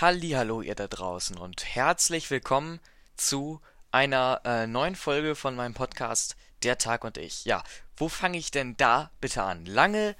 Hallo ihr da draußen und herzlich willkommen zu einer äh, neuen Folge von meinem Podcast Der Tag und ich. Ja, wo fange ich denn da bitte an? Lange,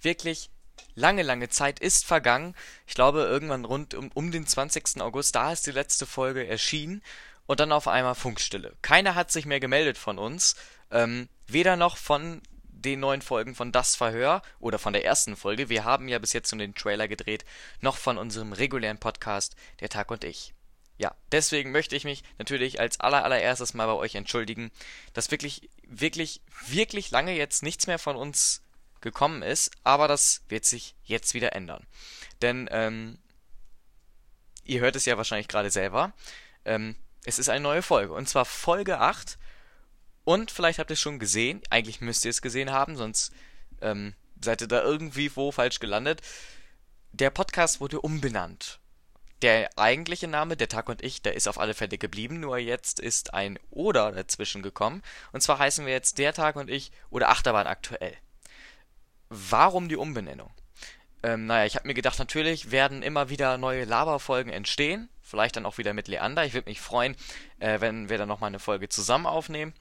wirklich lange, lange Zeit ist vergangen. Ich glaube, irgendwann rund um, um den 20. August, da ist die letzte Folge erschienen und dann auf einmal Funkstille. Keiner hat sich mehr gemeldet von uns. Ähm, weder noch von den neuen Folgen von Das Verhör oder von der ersten Folge. Wir haben ja bis jetzt nur den Trailer gedreht, noch von unserem regulären Podcast Der Tag und ich. Ja, deswegen möchte ich mich natürlich als aller allererstes mal bei euch entschuldigen, dass wirklich, wirklich, wirklich lange jetzt nichts mehr von uns gekommen ist, aber das wird sich jetzt wieder ändern. Denn, ähm, ihr hört es ja wahrscheinlich gerade selber, ähm, es ist eine neue Folge und zwar Folge 8 und vielleicht habt ihr es schon gesehen, eigentlich müsst ihr es gesehen haben, sonst ähm, seid ihr da irgendwie wo falsch gelandet. Der Podcast wurde umbenannt. Der eigentliche Name, der Tag und ich, der ist auf alle Fälle geblieben, nur jetzt ist ein Oder dazwischen gekommen. Und zwar heißen wir jetzt der Tag und ich oder Achterbahn aktuell. Warum die Umbenennung? Ähm, naja, ich habe mir gedacht, natürlich werden immer wieder neue Laberfolgen entstehen. Vielleicht dann auch wieder mit Leander. Ich würde mich freuen, äh, wenn wir dann nochmal eine Folge zusammen aufnehmen.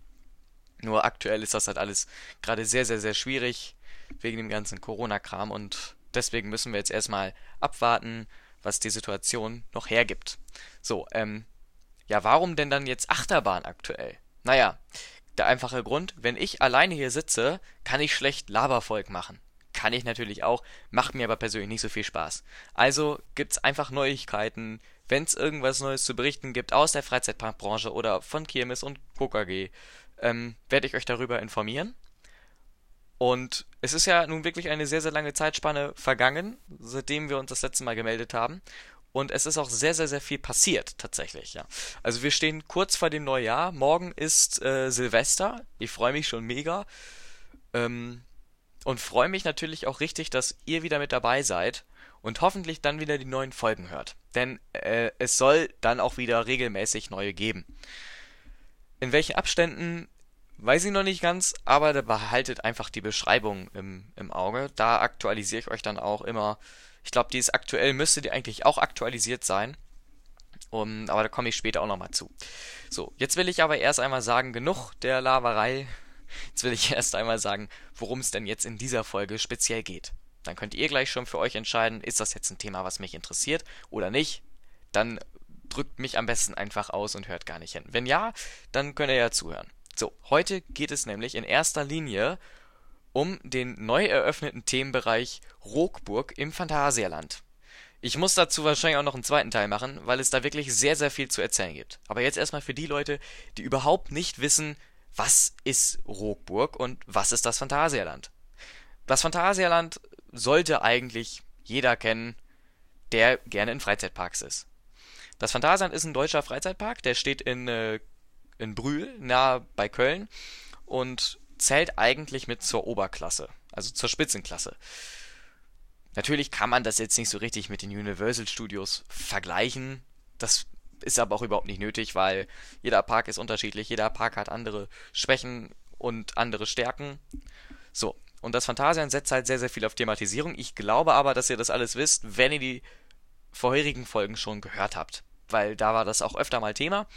Nur aktuell ist das halt alles gerade sehr, sehr, sehr schwierig wegen dem ganzen Corona-Kram und deswegen müssen wir jetzt erstmal abwarten, was die Situation noch hergibt. So, ähm, ja, warum denn dann jetzt Achterbahn aktuell? Naja, der einfache Grund, wenn ich alleine hier sitze, kann ich schlecht Labervolk machen. Kann ich natürlich auch, macht mir aber persönlich nicht so viel Spaß. Also gibt's einfach Neuigkeiten, wenn es irgendwas Neues zu berichten gibt aus der Freizeitparkbranche oder von Kirmes und KKG, ähm, werde ich euch darüber informieren. Und es ist ja nun wirklich eine sehr, sehr lange Zeitspanne vergangen, seitdem wir uns das letzte Mal gemeldet haben. Und es ist auch sehr, sehr, sehr viel passiert, tatsächlich, ja. Also wir stehen kurz vor dem Neujahr. Morgen ist äh, Silvester. Ich freue mich schon mega. Ähm, und freue mich natürlich auch richtig, dass ihr wieder mit dabei seid und hoffentlich dann wieder die neuen Folgen hört. Denn äh, es soll dann auch wieder regelmäßig neue geben. In welchen Abständen weiß ich noch nicht ganz, aber behaltet einfach die Beschreibung im, im Auge. Da aktualisiere ich euch dann auch immer. Ich glaube, die ist aktuell, müsste die eigentlich auch aktualisiert sein. Um, aber da komme ich später auch nochmal zu. So, jetzt will ich aber erst einmal sagen, genug der Laverei. Jetzt will ich erst einmal sagen, worum es denn jetzt in dieser Folge speziell geht. Dann könnt ihr gleich schon für euch entscheiden, ist das jetzt ein Thema, was mich interessiert oder nicht. Dann drückt mich am besten einfach aus und hört gar nicht hin. Wenn ja, dann könnt ihr ja zuhören. So, heute geht es nämlich in erster Linie um den neu eröffneten Themenbereich Rockburg im Phantasialand. Ich muss dazu wahrscheinlich auch noch einen zweiten Teil machen, weil es da wirklich sehr, sehr viel zu erzählen gibt. Aber jetzt erstmal für die Leute, die überhaupt nicht wissen, was ist Rockburg und was ist das Phantasialand. Das Phantasialand sollte eigentlich jeder kennen, der gerne in Freizeitparks ist. Das Phantasialand ist ein deutscher Freizeitpark, der steht in, äh, in Brühl, nahe bei Köln und zählt eigentlich mit zur Oberklasse, also zur Spitzenklasse. Natürlich kann man das jetzt nicht so richtig mit den Universal Studios vergleichen. Das ist aber auch überhaupt nicht nötig, weil jeder Park ist unterschiedlich, jeder Park hat andere Schwächen und andere Stärken. So, und das Phantasialand setzt halt sehr, sehr viel auf Thematisierung. Ich glaube aber, dass ihr das alles wisst, wenn ihr die vorherigen Folgen schon gehört habt. Weil da war das auch öfter mal Thema.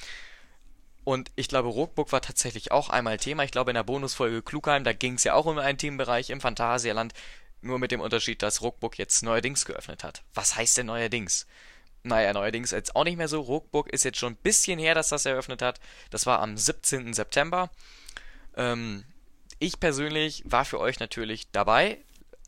Und ich glaube, Rockburg war tatsächlich auch einmal Thema. Ich glaube, in der Bonusfolge Klugheim, da ging es ja auch um einen Themenbereich im Phantasialand. Nur mit dem Unterschied, dass Rockburg jetzt neuerdings geöffnet hat. Was heißt denn neuerdings? Naja, neuerdings jetzt auch nicht mehr so. Rockburg ist jetzt schon ein bisschen her, dass das eröffnet hat. Das war am 17. September. Ähm, ich persönlich war für euch natürlich dabei.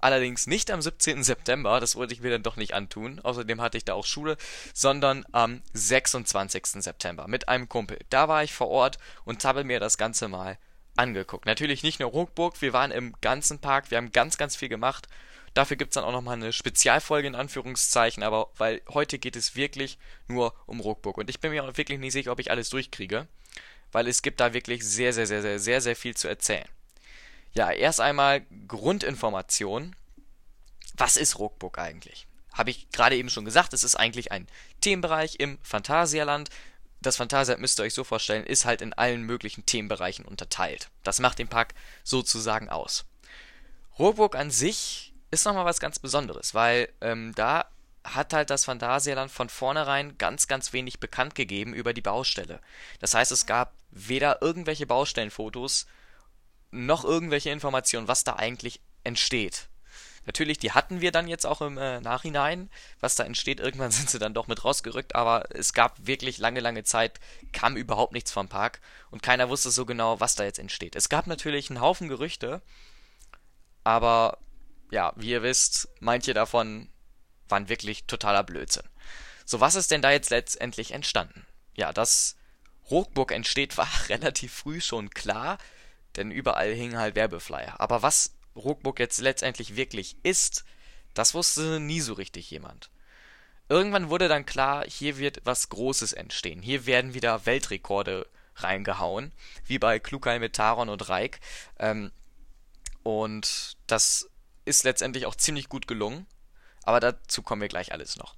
Allerdings nicht am 17. September, das wollte ich mir dann doch nicht antun. Außerdem hatte ich da auch Schule, sondern am 26. September mit einem Kumpel. Da war ich vor Ort und habe mir das Ganze mal angeguckt. Natürlich nicht nur Ruckburg, wir waren im ganzen Park, wir haben ganz, ganz viel gemacht. Dafür gibt es dann auch nochmal eine Spezialfolge in Anführungszeichen, aber weil heute geht es wirklich nur um Ruckburg. Und ich bin mir auch wirklich nicht sicher, ob ich alles durchkriege, weil es gibt da wirklich sehr, sehr, sehr, sehr, sehr, sehr viel zu erzählen. Ja, erst einmal Grundinformation. Was ist Ruckburg eigentlich? Habe ich gerade eben schon gesagt, es ist eigentlich ein Themenbereich im Phantasialand. Das Phantasialand müsst ihr euch so vorstellen, ist halt in allen möglichen Themenbereichen unterteilt. Das macht den Park sozusagen aus. Ruckburg an sich ist nochmal was ganz Besonderes, weil ähm, da hat halt das Phantasialand von vornherein ganz, ganz wenig bekannt gegeben über die Baustelle. Das heißt, es gab weder irgendwelche Baustellenfotos noch irgendwelche Informationen, was da eigentlich entsteht. Natürlich, die hatten wir dann jetzt auch im äh, Nachhinein, was da entsteht. Irgendwann sind sie dann doch mit rausgerückt, aber es gab wirklich lange, lange Zeit, kam überhaupt nichts vom Park und keiner wusste so genau, was da jetzt entsteht. Es gab natürlich einen Haufen Gerüchte, aber ja, wie ihr wisst, manche davon waren wirklich totaler Blödsinn. So, was ist denn da jetzt letztendlich entstanden? Ja, dass Rockburg entsteht, war relativ früh schon klar, denn überall hingen halt Werbeflyer. Aber was Rookbook jetzt letztendlich wirklich ist, das wusste nie so richtig jemand. Irgendwann wurde dann klar, hier wird was Großes entstehen. Hier werden wieder Weltrekorde reingehauen, wie bei Klugheim mit Taron und Reik. Ähm, und das ist letztendlich auch ziemlich gut gelungen. Aber dazu kommen wir gleich alles noch.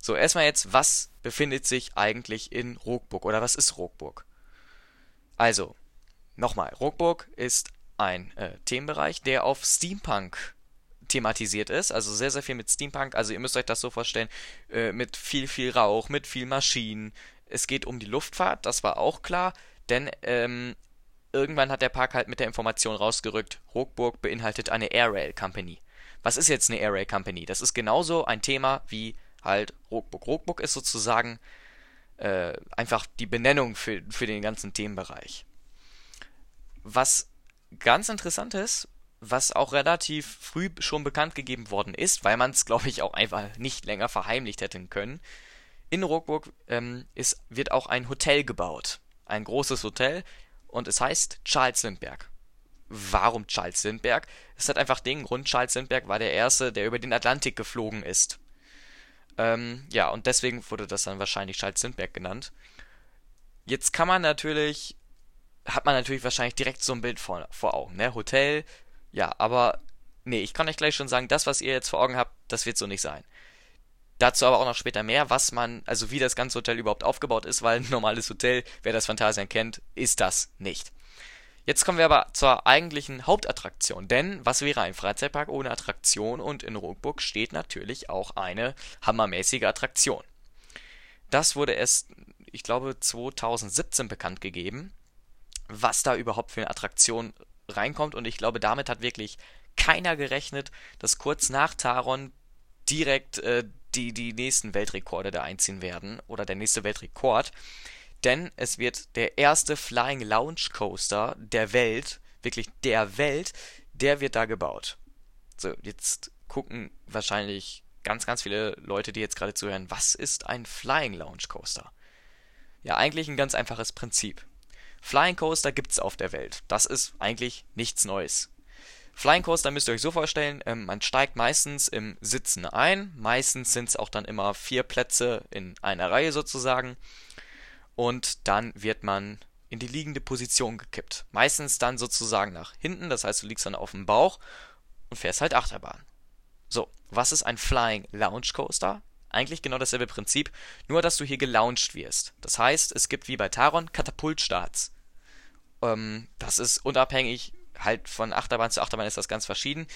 So, erstmal jetzt, was befindet sich eigentlich in Rookburg oder was ist Rookburg? Also, nochmal, Rookburg ist ein äh, Themenbereich, der auf Steampunk thematisiert ist, also sehr, sehr viel mit Steampunk. Also ihr müsst euch das so vorstellen, äh, mit viel, viel Rauch, mit viel Maschinen. Es geht um die Luftfahrt, das war auch klar, denn ähm, irgendwann hat der Park halt mit der Information rausgerückt, Hochburg beinhaltet eine Air Rail Company. Was ist jetzt eine Air Rail Company? Das ist genauso ein Thema wie halt Rockburg. Rockburg ist sozusagen äh, einfach die Benennung für, für den ganzen Themenbereich. Was ganz Interessantes, was auch relativ früh schon bekannt gegeben worden ist, weil man es, glaube ich, auch einfach nicht länger verheimlicht hätten können. In Rockburg ähm, ist, wird auch ein Hotel gebaut. Ein großes Hotel und es heißt Charles Lindbergh. Warum Charles Lindbergh? Es hat einfach den Grund, Charles Lindbergh war der Erste, der über den Atlantik geflogen ist. Ähm, ja, und deswegen wurde das dann wahrscheinlich Charles Lindbergh genannt. Jetzt kann man natürlich hat man natürlich wahrscheinlich direkt so ein Bild vor, vor Augen, ne? Hotel, ja, aber nee, ich kann euch gleich schon sagen, das, was ihr jetzt vor Augen habt, das wird so nicht sein. Dazu aber auch noch später mehr, was man, also wie das ganze Hotel überhaupt aufgebaut ist, weil ein normales Hotel, wer das Phantasien kennt, ist das nicht. Jetzt kommen wir aber zur eigentlichen Hauptattraktion, denn was wäre ein Freizeitpark ohne Attraktion und in Rockburg steht natürlich auch eine hammermäßige Attraktion. Das wurde erst, ich glaube, 2017 bekannt gegeben was da überhaupt für eine Attraktion reinkommt. Und ich glaube, damit hat wirklich keiner gerechnet, dass kurz nach Taron direkt äh, die, die nächsten Weltrekorde da einziehen werden. Oder der nächste Weltrekord. Denn es wird der erste Flying Lounge Coaster der Welt, wirklich der Welt, der wird da gebaut. So, jetzt gucken wahrscheinlich ganz, ganz viele Leute, die jetzt gerade zuhören, was ist ein Flying Lounge Coaster? Ja, eigentlich ein ganz einfaches Prinzip. Flying Coaster gibt's auf der Welt. Das ist eigentlich nichts Neues. Flying Coaster müsst ihr euch so vorstellen, ähm, man steigt meistens im Sitzen ein. Meistens sind es auch dann immer vier Plätze in einer Reihe sozusagen. Und dann wird man in die liegende Position gekippt. Meistens dann sozusagen nach hinten, das heißt, du liegst dann auf dem Bauch und fährst halt Achterbahn. So, was ist ein Flying Lounge Coaster? Eigentlich genau dasselbe Prinzip, nur dass du hier gelauncht wirst. Das heißt, es gibt wie bei Taron Katapultstarts. Ähm, das ist unabhängig, halt von Achterbahn zu Achterbahn ist das ganz verschieden.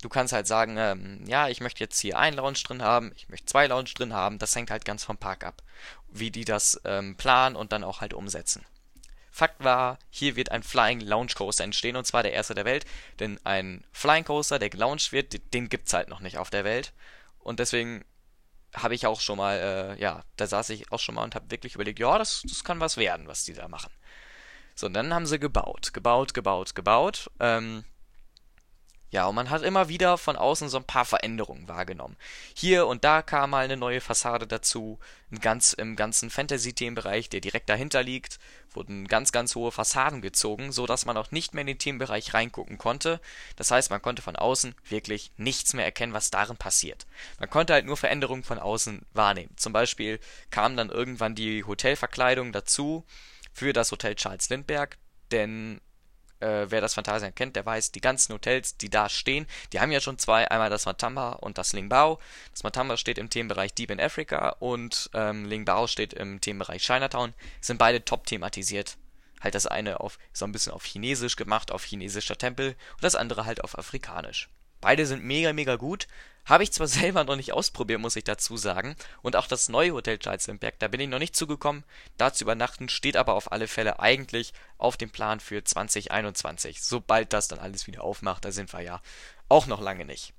Du kannst halt sagen, ähm, ja, ich möchte jetzt hier einen Lounge drin haben, ich möchte zwei Lounge drin haben. Das hängt halt ganz vom Park ab, wie die das ähm, planen und dann auch halt umsetzen. Fakt war, hier wird ein Flying Lounge Coaster entstehen und zwar der erste der Welt, denn ein Flying Coaster, der gelauncht wird, den gibt's halt noch nicht auf der Welt und deswegen habe ich auch schon mal, äh, ja, da saß ich auch schon mal und habe wirklich überlegt, ja, das, das kann was werden, was die da machen. So, und dann haben sie gebaut, gebaut, gebaut, gebaut. Ähm, ja, und man hat immer wieder von außen so ein paar Veränderungen wahrgenommen. Hier und da kam mal eine neue Fassade dazu. Ganz, Im ganzen Fantasy-Themenbereich, der direkt dahinter liegt, wurden ganz, ganz hohe Fassaden gezogen, so dass man auch nicht mehr in den Themenbereich reingucken konnte. Das heißt, man konnte von außen wirklich nichts mehr erkennen, was darin passiert. Man konnte halt nur Veränderungen von außen wahrnehmen. Zum Beispiel kam dann irgendwann die Hotelverkleidung dazu für das Hotel Charles Lindbergh, denn äh, wer das Phantasien kennt, der weiß, die ganzen Hotels, die da stehen, die haben ja schon zwei, einmal das Matamba und das Lingbao. Das Matamba steht im Themenbereich Deep in Africa und ähm, Lingbao steht im Themenbereich Chinatown, sind beide top thematisiert. Halt das eine auf so ein bisschen auf Chinesisch gemacht, auf chinesischer Tempel und das andere halt auf Afrikanisch. Beide sind mega, mega gut. Habe ich zwar selber noch nicht ausprobiert, muss ich dazu sagen. Und auch das neue Hotel Charles Berg, da bin ich noch nicht zugekommen. Da zu übernachten steht aber auf alle Fälle eigentlich auf dem Plan für 2021. Sobald das dann alles wieder aufmacht, da sind wir ja auch noch lange nicht.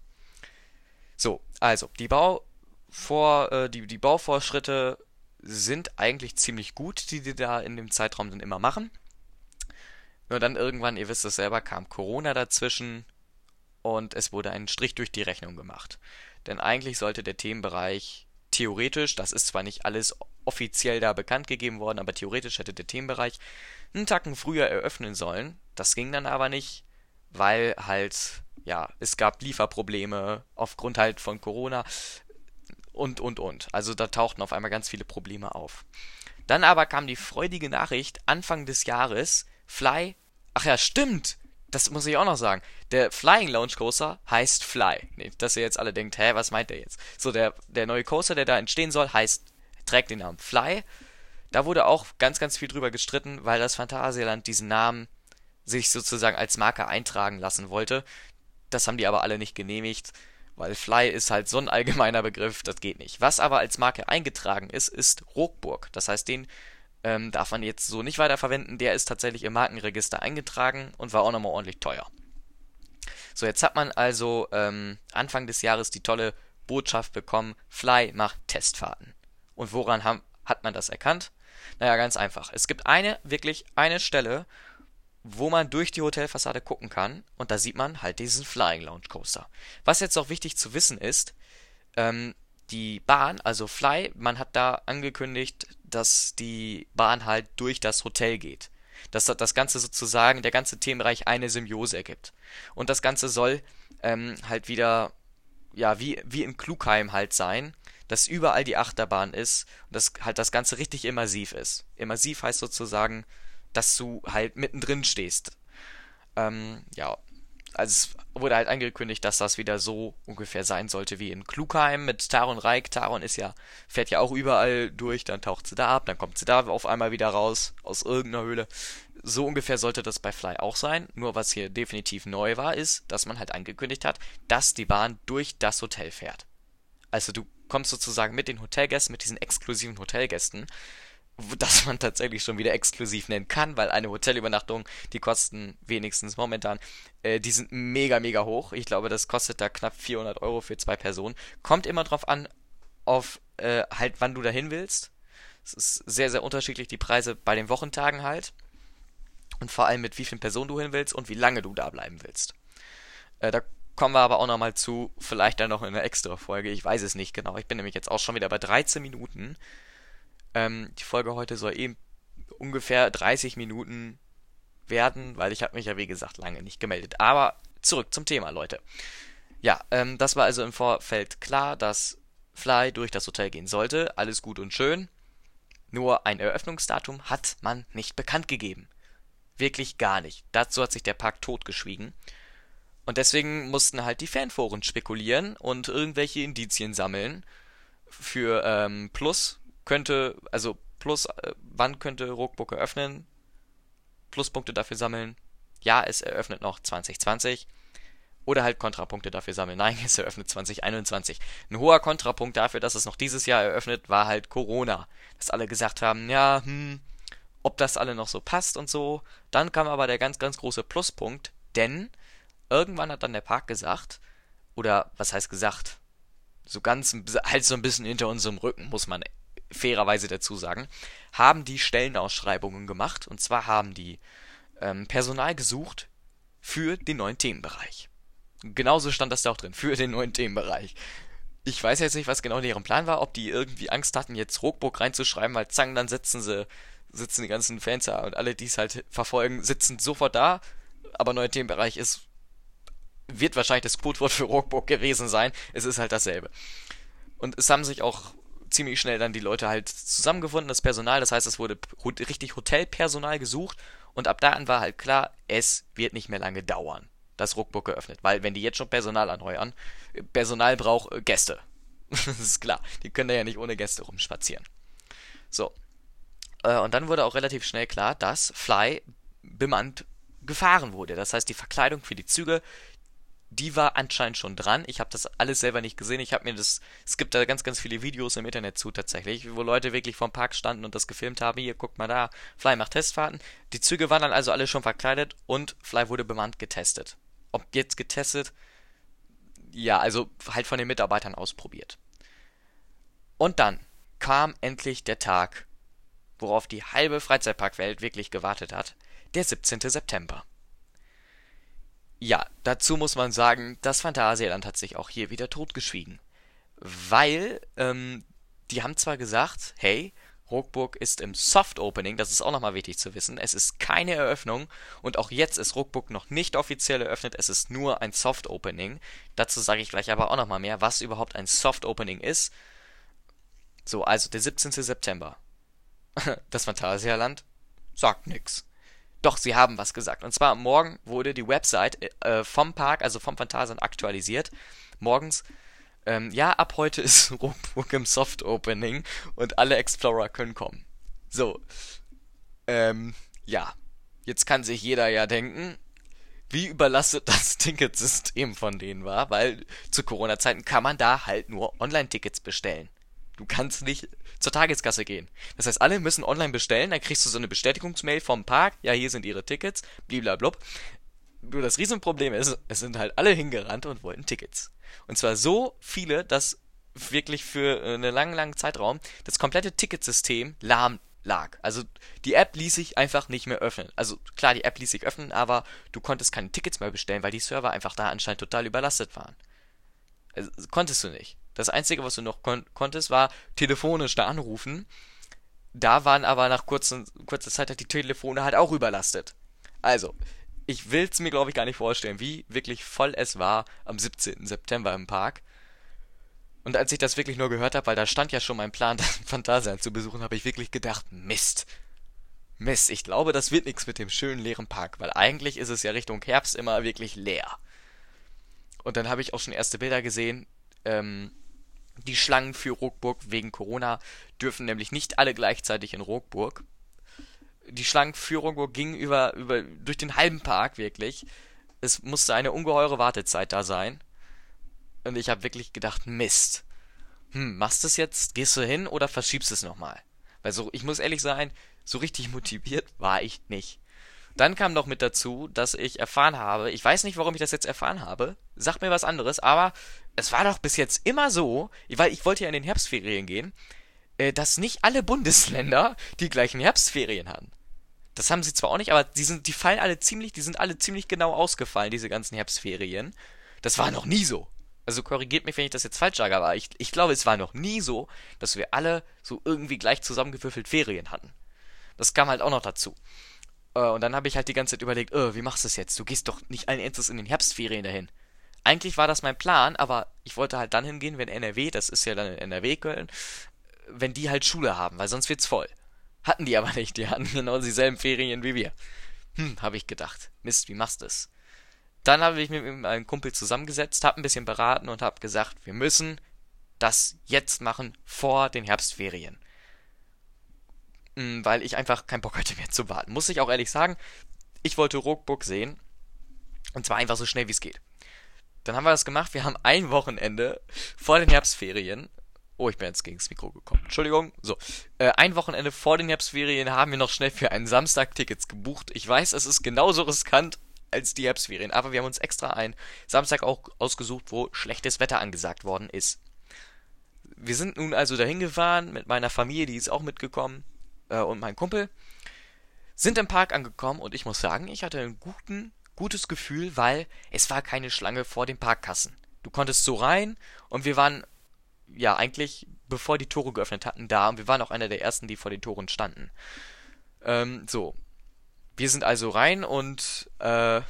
So, also, die Bauvor, äh, die, die Bauvorschritte sind eigentlich ziemlich gut, die die da in dem Zeitraum dann immer machen. Nur dann irgendwann, ihr wisst es selber, kam Corona dazwischen und es wurde ein Strich durch die Rechnung gemacht. Denn eigentlich sollte der Themenbereich theoretisch, das ist zwar nicht alles offiziell da bekannt gegeben worden, aber theoretisch hätte der Themenbereich einen Tacken früher eröffnen sollen. Das ging dann aber nicht, weil halt, ja, es gab Lieferprobleme aufgrund halt von Corona und, und, und. Also da tauchten auf einmal ganz viele Probleme auf. Dann aber kam die freudige Nachricht Anfang des Jahres, Fly, ach ja, stimmt, das muss ich auch noch sagen. Der Flying Launch Coaster heißt Fly. Nee, dass ihr jetzt alle denkt, hä, was meint der jetzt? So, der, der neue Coaster, der da entstehen soll, heißt, trägt den Namen Fly. Da wurde auch ganz, ganz viel drüber gestritten, weil das Phantasialand diesen Namen sich sozusagen als Marke eintragen lassen wollte. Das haben die aber alle nicht genehmigt, weil Fly ist halt so ein allgemeiner Begriff, das geht nicht. Was aber als Marke eingetragen ist, ist Rockburg. Das heißt, den ähm, darf man jetzt so nicht weiterverwenden. Der ist tatsächlich im Markenregister eingetragen und war auch nochmal ordentlich teuer. So, jetzt hat man also ähm, Anfang des Jahres die tolle Botschaft bekommen, Fly macht Testfahrten. Und woran haben, hat man das erkannt? Naja, ganz einfach. Es gibt eine, wirklich eine Stelle, wo man durch die Hotelfassade gucken kann und da sieht man halt diesen Flying Lounge Coaster. Was jetzt auch wichtig zu wissen ist, ähm, die Bahn, also Fly, man hat da angekündigt, dass die Bahn halt durch das Hotel geht. Dass das Ganze sozusagen, der ganze Themenbereich eine Symbiose ergibt. Und das Ganze soll ähm, halt wieder, ja, wie, wie in Klugheim halt sein, dass überall die Achterbahn ist und dass halt das Ganze richtig immersiv ist. Immersiv heißt sozusagen, dass du halt mittendrin stehst. Ähm, ja, also es wurde halt angekündigt, dass das wieder so ungefähr sein sollte wie in Klugheim mit Taron Reik. Taron ist ja, fährt ja auch überall durch, dann taucht sie da ab, dann kommt sie da auf einmal wieder raus, aus irgendeiner Höhle. So ungefähr sollte das bei Fly auch sein. Nur was hier definitiv neu war, ist, dass man halt angekündigt hat, dass die Bahn durch das Hotel fährt. Also du kommst sozusagen mit den Hotelgästen, mit diesen exklusiven Hotelgästen, das man tatsächlich schon wieder exklusiv nennen kann, weil eine Hotelübernachtung, die kosten wenigstens momentan, äh, die sind mega, mega hoch. Ich glaube, das kostet da knapp 400 Euro für zwei Personen. Kommt immer drauf an, auf äh, halt, wann du dahin willst. Es ist sehr, sehr unterschiedlich, die Preise bei den Wochentagen halt. Und vor allem mit wie vielen Personen du hin willst und wie lange du da bleiben willst. Äh, da kommen wir aber auch nochmal zu, vielleicht dann noch in einer extra Folge, ich weiß es nicht genau. Ich bin nämlich jetzt auch schon wieder bei 13 Minuten. Ähm, die Folge heute soll eben ungefähr 30 Minuten werden, weil ich habe mich ja wie gesagt lange nicht gemeldet. Aber zurück zum Thema, Leute. Ja, ähm, das war also im Vorfeld klar, dass Fly durch das Hotel gehen sollte. Alles gut und schön. Nur ein Eröffnungsdatum hat man nicht bekannt gegeben. Wirklich gar nicht. Dazu hat sich der Park totgeschwiegen. Und deswegen mussten halt die Fanforen spekulieren und irgendwelche Indizien sammeln für ähm, Plus könnte, also plus, äh, wann könnte Rookbook eröffnen? Pluspunkte dafür sammeln. Ja, es eröffnet noch 2020. Oder halt Kontrapunkte dafür sammeln. Nein, es eröffnet 2021. Ein hoher Kontrapunkt dafür, dass es noch dieses Jahr eröffnet, war halt Corona. Dass alle gesagt haben, ja, hm, ob das alle noch so passt und so. Dann kam aber der ganz, ganz große Pluspunkt, denn irgendwann hat dann der Park gesagt, oder was heißt gesagt? So ganz, halt so ein bisschen hinter unserem Rücken, muss man fairerweise dazu sagen, haben die Stellenausschreibungen gemacht. Und zwar haben die ähm, Personal gesucht für den neuen Themenbereich. Genauso stand das da auch drin, für den neuen Themenbereich. Ich weiß jetzt nicht, was genau deren Plan war, ob die irgendwie Angst hatten, jetzt Rockburg reinzuschreiben, weil zang, dann sitzen sie, sitzen die ganzen Fans da und alle, die es halt verfolgen, sitzen sofort da. Aber neuer Themenbereich ist, wird wahrscheinlich das Codewort für Rockburg gewesen sein. Es ist halt dasselbe. Und es haben sich auch ziemlich schnell dann die Leute halt zusammengefunden, das Personal. Das heißt, es wurde richtig Hotelpersonal gesucht und ab da an war halt klar, es wird nicht mehr lange dauern, dass Ruckburg geöffnet. Weil wenn die jetzt schon Personal anheuern, Personal braucht äh, Gäste. das ist klar. Die können da ja nicht ohne Gäste rumspazieren. So. Äh, und dann wurde auch relativ schnell klar, dass Fly bemannt gefahren wurde. Das heißt, die Verkleidung für die Züge, die war anscheinend schon dran. Ich habe das alles selber nicht gesehen. Ich habe mir das, es gibt da ganz, ganz viele Videos im Internet zu tatsächlich, wo Leute wirklich vorm Park standen und das gefilmt haben. Hier, guckt mal da, Fly macht Testfahrten. Die Züge waren dann also alle schon verkleidet und Fly wurde bemannt getestet. Ob jetzt getestet, ja, also halt von den Mitarbeitern ausprobiert. Und dann kam endlich der Tag, worauf die halbe Freizeitparkwelt wirklich gewartet hat, der 17. September. Ja, dazu muss man sagen, das Phantasialand hat sich auch hier wieder totgeschwiegen. Weil, ähm, die haben zwar gesagt, hey, Ruckburg ist im Soft Opening, das ist auch nochmal wichtig zu wissen. Es ist keine Eröffnung und auch jetzt ist Ruckburg noch nicht offiziell eröffnet, es ist nur ein Soft Opening. Dazu sage ich gleich aber auch nochmal mehr, was überhaupt ein Soft Opening ist. So, also der 17. September. Das Phantasialand sagt nix. Doch, sie haben was gesagt. Und zwar morgen wurde die Website äh, vom Park, also vom Phantasialand, aktualisiert. Morgens, ähm, ja, ab heute ist Ruckburg im Soft Opening und alle Explorer können kommen. So, ähm, ja. Jetzt kann sich jeder ja denken, wie überlastet das Ticketsystem von denen war, weil zu Corona-Zeiten kann man da halt nur Online-Tickets bestellen. Du kannst nicht zur Tageskasse gehen. Das heißt, alle müssen online bestellen, dann kriegst du so eine Bestätigungsmail vom Park, ja, hier sind ihre Tickets, blablabla. Nur das Riesenproblem ist, es sind halt alle hingerannt und wollten Tickets. Und zwar so viele, dass wirklich für einen langen, langen Zeitraum das komplette Ticketsystem lahm lag. Also die App ließ sich einfach nicht mehr öffnen. Also klar, die App ließ sich öffnen, aber du konntest keine Tickets mehr bestellen, weil die Server einfach da anscheinend total überlastet waren. Also, konntest du nicht. Das Einzige, was du noch kon konntest, war telefonisch da anrufen. Da waren aber nach kurzen, kurzer Zeit halt die Telefone halt auch überlastet. Also, ich will es mir, glaube ich, gar nicht vorstellen, wie wirklich voll es war am 17. September im Park. Und als ich das wirklich nur gehört habe, weil da stand ja schon mein Plan, das Phantasialand zu besuchen, habe ich wirklich gedacht, Mist. Mist, ich glaube, das wird nichts mit dem schönen leeren Park, weil eigentlich ist es ja Richtung Herbst immer wirklich leer. Und dann habe ich auch schon erste Bilder gesehen. Ähm, die Schlangen für Ruckburg wegen Corona dürfen nämlich nicht alle gleichzeitig in Ruckburg. Die Schlangen für Ruckburg gingen über, über, durch den halben Park wirklich. Es musste eine ungeheure Wartezeit da sein. Und ich habe wirklich gedacht, Mist. Hm, machst du es jetzt? Gehst du hin oder verschiebst es nochmal? Weil so, ich muss ehrlich sein, so richtig motiviert war ich nicht. Dann kam noch mit dazu, dass ich erfahren habe, ich weiß nicht, warum ich das jetzt erfahren habe, sagt mir was anderes, aber es war doch bis jetzt immer so, weil ich wollte ja in den Herbstferien gehen, äh, dass nicht alle Bundesländer die gleichen Herbstferien hatten. Das haben sie zwar auch nicht, aber die sind, die fallen alle ziemlich, die sind alle ziemlich genau ausgefallen, diese ganzen Herbstferien. Das war noch nie so. Also korrigiert mich, wenn ich das jetzt falsch sage, aber ich, ich glaube, es war noch nie so, dass wir alle so irgendwie gleich zusammengewürfelt Ferien hatten. Das kam halt auch noch dazu. Äh, und dann habe ich halt die ganze Zeit überlegt, äh, wie machst du es jetzt? Du gehst doch nicht allen Ernstes in den Herbstferien dahin. Eigentlich war das mein Plan, aber ich wollte halt dann hingehen, wenn NRW, das ist ja dann in NRW Köln, wenn die halt Schule haben, weil sonst wird's voll. Hatten die aber nicht, die hatten genau dieselben Ferien wie wir. Hm, habe ich gedacht. Mist, wie machst du es? Dann habe ich mich mit meinem Kumpel zusammengesetzt, habe ein bisschen beraten und habe gesagt, wir müssen das jetzt machen vor den Herbstferien. Weil ich einfach keinen Bock hatte mehr zu warten. Muss ich auch ehrlich sagen, ich wollte Ruckburg sehen. Und zwar einfach so schnell wie es geht. Dann haben wir das gemacht. Wir haben ein Wochenende vor den Herbstferien. Oh, ich bin jetzt gegen das Mikro gekommen. Entschuldigung. So. Äh, ein Wochenende vor den Herbstferien haben wir noch schnell für einen Samstag Tickets gebucht. Ich weiß, es ist genauso riskant als die Herbstferien. Aber wir haben uns extra einen Samstag auch ausgesucht, wo schlechtes Wetter angesagt worden ist. Wir sind nun also dahin gefahren mit meiner Familie, die ist auch mitgekommen äh, und mein Kumpel sind im Park angekommen und ich muss sagen, ich hatte ein guten, gutes Gefühl, weil es war keine Schlange vor den Parkkassen. Du konntest so rein und wir waren ja eigentlich, bevor die Tore geöffnet hatten, da und wir waren auch einer der ersten, die vor den Toren standen. Ähm, so. Wir sind also rein und äh,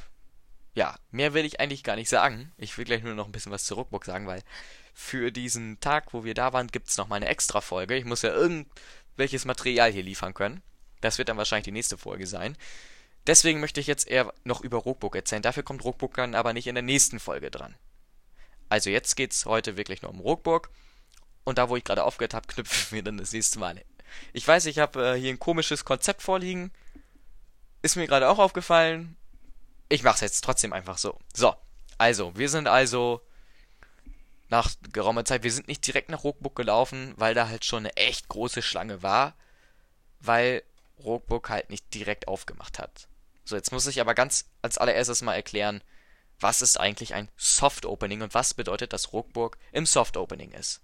ja, mehr will ich eigentlich gar nicht sagen. Ich will gleich nur noch ein bisschen was zur Ruckbock sagen, weil für diesen Tag, wo wir da waren, gibt's noch mal eine extra Folge. Ich muss ja irgend welches Material hier liefern können. Das wird dann wahrscheinlich die nächste Folge sein. Deswegen möchte ich jetzt eher noch über Rookbook erzählen. Dafür kommt Rookbook dann aber nicht in der nächsten Folge dran. Also jetzt geht's heute wirklich nur um Rookbook. Und da, wo ich gerade aufgehört habe, knüpfen wir dann das nächste Mal. Ich weiß, ich habe äh, hier ein komisches Konzept vorliegen. Ist mir gerade auch aufgefallen. Ich mache es jetzt trotzdem einfach so. So, Also, wir sind also nach geraumer Zeit, wir sind nicht direkt nach Rookbook gelaufen, weil da halt schon eine echt große Schlange war, weil Rookbook halt nicht direkt aufgemacht hat. So, jetzt muss ich aber ganz als allererstes mal erklären, was ist eigentlich ein Soft Opening und was bedeutet, dass Rookburg im Soft Opening ist.